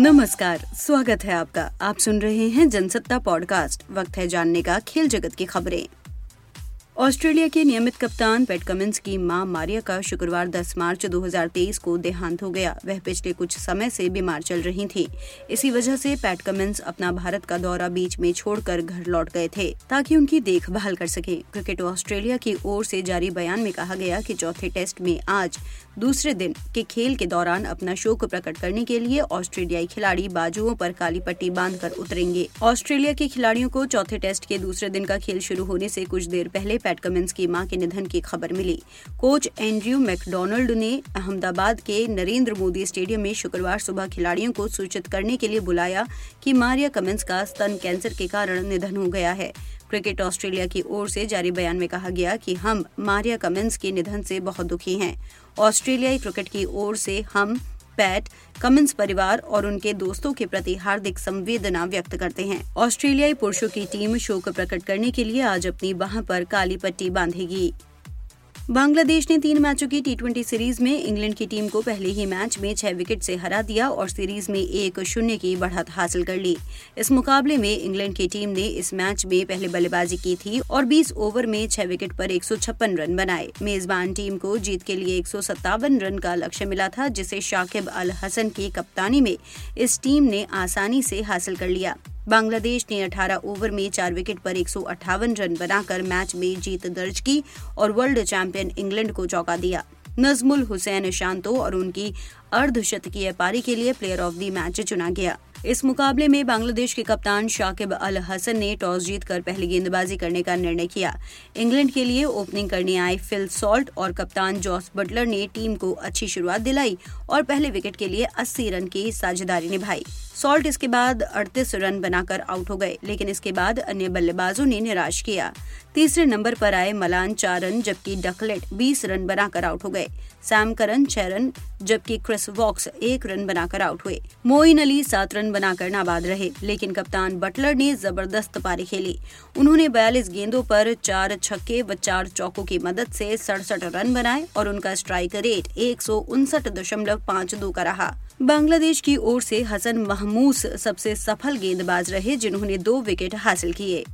नमस्कार, स्वागत है आपका। आप सुन रहे हैं जनसत्ता पॉडकास्ट। वक्त है जानने का, खेल जगत की खबरें। ऑस्ट्रेलिया के नियमित कप्तान पेट कमिंस की माँ मारिया का शुक्रवार 10 मार्च 2023 को देहांत हो गया। वह पिछले कुछ समय से बीमार चल रही थी। इसी वजह से पैट कमिंस अपना भारत का दौरा बीच में छोड़कर घर लौट गए थे, ताकि उनकी देखभाल कर सके। क्रिकेट ऑस्ट्रेलिया की ओर से जारी बयान में कहा गया कि चौथे टेस्ट में आज, दूसरे दिन के खेल के दौरान अपना शोक प्रकट करने के लिए ऑस्ट्रेलियाई खिलाड़ी बाजुओं पर काली पट्टी बांधकर उतरेंगे। ऑस्ट्रेलिया के खिलाड़ियों को चौथे टेस्ट के दूसरे दिन का खेल शुरू होने से कुछ देर पहले पैट कमिंस की माँ के निधन की खबर मिली। कोच एंड्रयू मैकडोनल्ड ने अहमदाबाद के नरेंद्र मोदी स्टेडियम में शुक्रवार सुबह खिलाड़ियों को सूचित करने के लिए बुलाया कि मारिया कमिंस का स्तन कैंसर के कारण निधन हो गया है। क्रिकेट ऑस्ट्रेलिया की ओर से जारी बयान में कहा गया कि हम मारिया कमिंस के निधन से बहुत दुखी हैं। ऑस्ट्रेलियाई क्रिकेट की ओर से हम पैट, कमिंस परिवार और उनके दोस्तों के प्रति हार्दिक संवेदना व्यक्त करते हैं। ऑस्ट्रेलियाई पुरुषों की टीम शोक प्रकट करने के लिए आज अपनी बाह पर काली पट्टी बांधेगी। बांग्लादेश ने तीन मैचों की टी सीरीज़ में इंग्लैंड की टीम को पहले ही मैच में छह विकेट से हरा दिया और सीरीज़ में एक शून्य की बढ़त हासिल कर ली। इस मुकाबले में इंग्लैंड की टीम ने इस मैच में पहले बल्लेबाजी की थी और 20 ओवर में छह विकेट पर एक सौ छप्पन रन बनाए। मेजबान टीम को जीत के लिए एक सौ सत्तावन रन का लक्ष्य मिला था, जिसे शाकिब अल हसन की कप्तानी में इस टीम ने आसानी से हासिल कर लिया। बांग्लादेश ने 18 ओवर में चार विकेट पर एक सौ अठावन रन बनाकर मैच में जीत दर्ज की और वर्ल्ड चैंपियन इंग्लैंड को चौका दिया। नजमुल हुसैन, शांतो और उनकी अर्धशतकीय पारी के लिए प्लेयर ऑफ़ द मैच चुना गया। इस मुकाबले में बांग्लादेश के कप्तान शाकिब अल हसन ने टॉस जीतकर पहले गेंदबाजी करने का निर्णय किया। इंग्लैंड के लिए ओपनिंग करने आए फिल सॉल्ट और कप्तान जॉस बटलर ने टीम को अच्छी शुरुआत दिलाई और पहले विकेट के लिए 80 रन की साझेदारी निभाई। सॉल्ट इसके बाद 38 रन बनाकर आउट हो गए, लेकिन इसके बाद अन्य बल्लेबाजों ने निराश किया। तीसरे नंबर पर आए मलान चार रन, जबकि डकलेट 20 रन बनाकर आउट हो गए। सैम करन छह रन, जबकि क्रिस वॉक्स एक रन बनाकर आउट हुए। मोइन अली सात रन बनाकर नाबाद रहे, लेकिन कप्तान बटलर ने ज़बरदस्त पारी खेली। उन्होंने बयालीस गेंदों पर चार छक्के व चार चौकों की मदद से सड़सठ रन बनाए और उनका स्ट्राइक रेट एक का रहा। बांग्लादेश की ओर से हसन महमूस सबसे सफल गेंदबाज रहे जिन्होंने दो विकेट हासिल किए।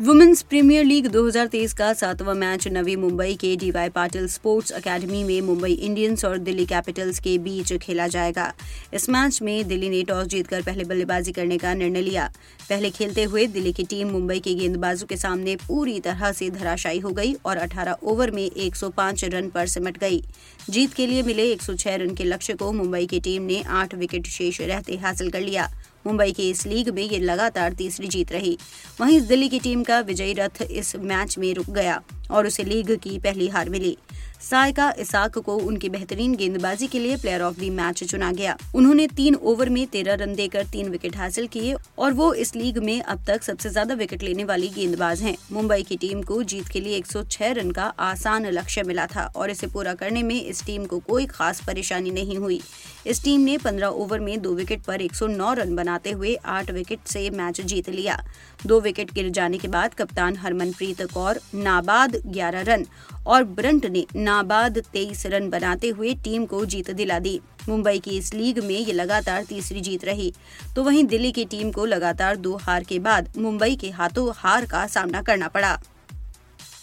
वुमेन्स प्रीमियर लीग 2023 का सातवां मैच नवी मुंबई के डीवाई पाटिल स्पोर्ट्स एकेडमी में मुंबई इंडियंस और दिल्ली कैपिटल्स के बीच खेला जाएगा। इस मैच में दिल्ली ने टॉस जीतकर पहले बल्लेबाजी करने का निर्णय लिया। पहले खेलते हुए दिल्ली की टीम मुंबई के गेंदबाजों के सामने पूरी तरह से धराशायी हो गई और 18 ओवर में 105 रन पर सिमट गई। जीत के लिए मिले 106 रन के लक्ष्य को मुंबई की टीम ने आठ विकेट शेष रहते हासिल कर लिया। मुंबई की इस लीग में ये लगातार तीसरी जीत रही। वहीं दिल्ली की टीम का विजयी रथ इस मैच में रुक गया और उसे लीग की पहली हार मिली। सायका इसाक को उनकी बेहतरीन गेंदबाजी के लिए प्लेयर ऑफ़ द मैच चुना गया। उन्होंने तीन ओवर में तेरह रन देकर तीन विकेट हासिल किए और वो इस लीग में अब तक सबसे ज़्यादा विकेट लेने वाली गेंदबाज हैं। मुंबई की टीम को जीत के लिए 106 रन का आसान लक्ष्य मिला था और इसे पूरा करने में इस टीम को कोई खास परेशानी नहीं हुई। इस टीम ने 15 ओवर में दो विकेट पर 109 रन बनाते हुए आठ विकेट से मैच जीत लिया। दो विकेट गिर जाने के बाद कप्तान हरमनप्रीत कौर नाबाद 11 रन और ब्रंट ने नाबाद 23 रन बनाते हुए टीम को जीत दिला दी। मुंबई की इस लीग में ये लगातार तीसरी जीत रही। तो वहीं दिल्ली की टीम को लगातार दो हार के बाद मुंबई के हाथों हार का सामना करना पड़ा।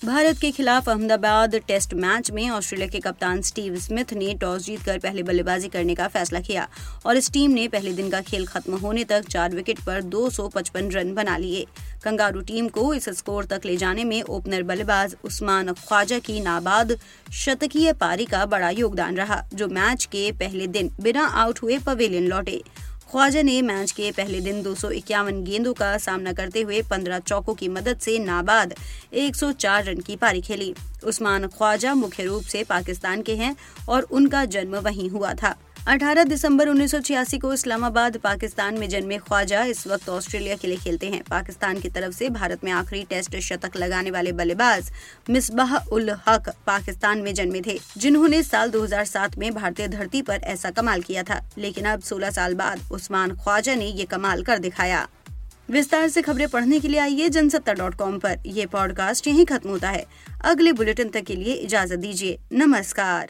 भारत के खिलाफ अहमदाबाद टेस्ट मैच में ऑस्ट्रेलिया के कप्तान स्टीव स्मिथ ने टॉस जीतकर पहले बल्लेबाजी करने का फैसला किया और इस टीम ने पहले दिन का खेल खत्म होने तक चार विकेट पर 255 रन बना लिए। कंगारू टीम को इस स्कोर तक ले जाने में ओपनर बल्लेबाज उस्मान ख्वाजा की नाबाद शतकीय पारी का बड़ा योगदान रहा, जो मैच के पहले दिन बिना आउट हुए पवेलियन लौटे। ख्वाजा ने मैच के पहले दिन दो सौ इक्यावन गेंदों का सामना करते हुए 15 चौकों की मदद से नाबाद 104 रन की पारी खेली। उस्मान ख्वाजा मुख्य रूप से पाकिस्तान के हैं और उनका जन्म वहीं हुआ था। 18 दिसंबर 1986 को इस्लामाबाद, पाकिस्तान में जन्मे ख्वाजा इस वक्त ऑस्ट्रेलिया के लिए खेलते हैं। पाकिस्तान की तरफ़ से भारत में आखिरी टेस्ट शतक लगाने वाले बल्लेबाज मिसबाह उल हक पाकिस्तान में जन्मे थे, जिन्होंने साल 2007 में भारतीय धरती पर ऐसा कमाल किया था। लेकिन अब 16 साल बाद उस्मान ख्वाजा ने ये कमाल कर दिखाया। विस्तार से खबरें पढ़ने के लिए आइए जनसत्ता डॉट कॉम पर। यह पॉडकास्ट यहीं खत्म होता है। अगले बुलेटिन तक के लिए इजाज़त दीजिए। नमस्कार।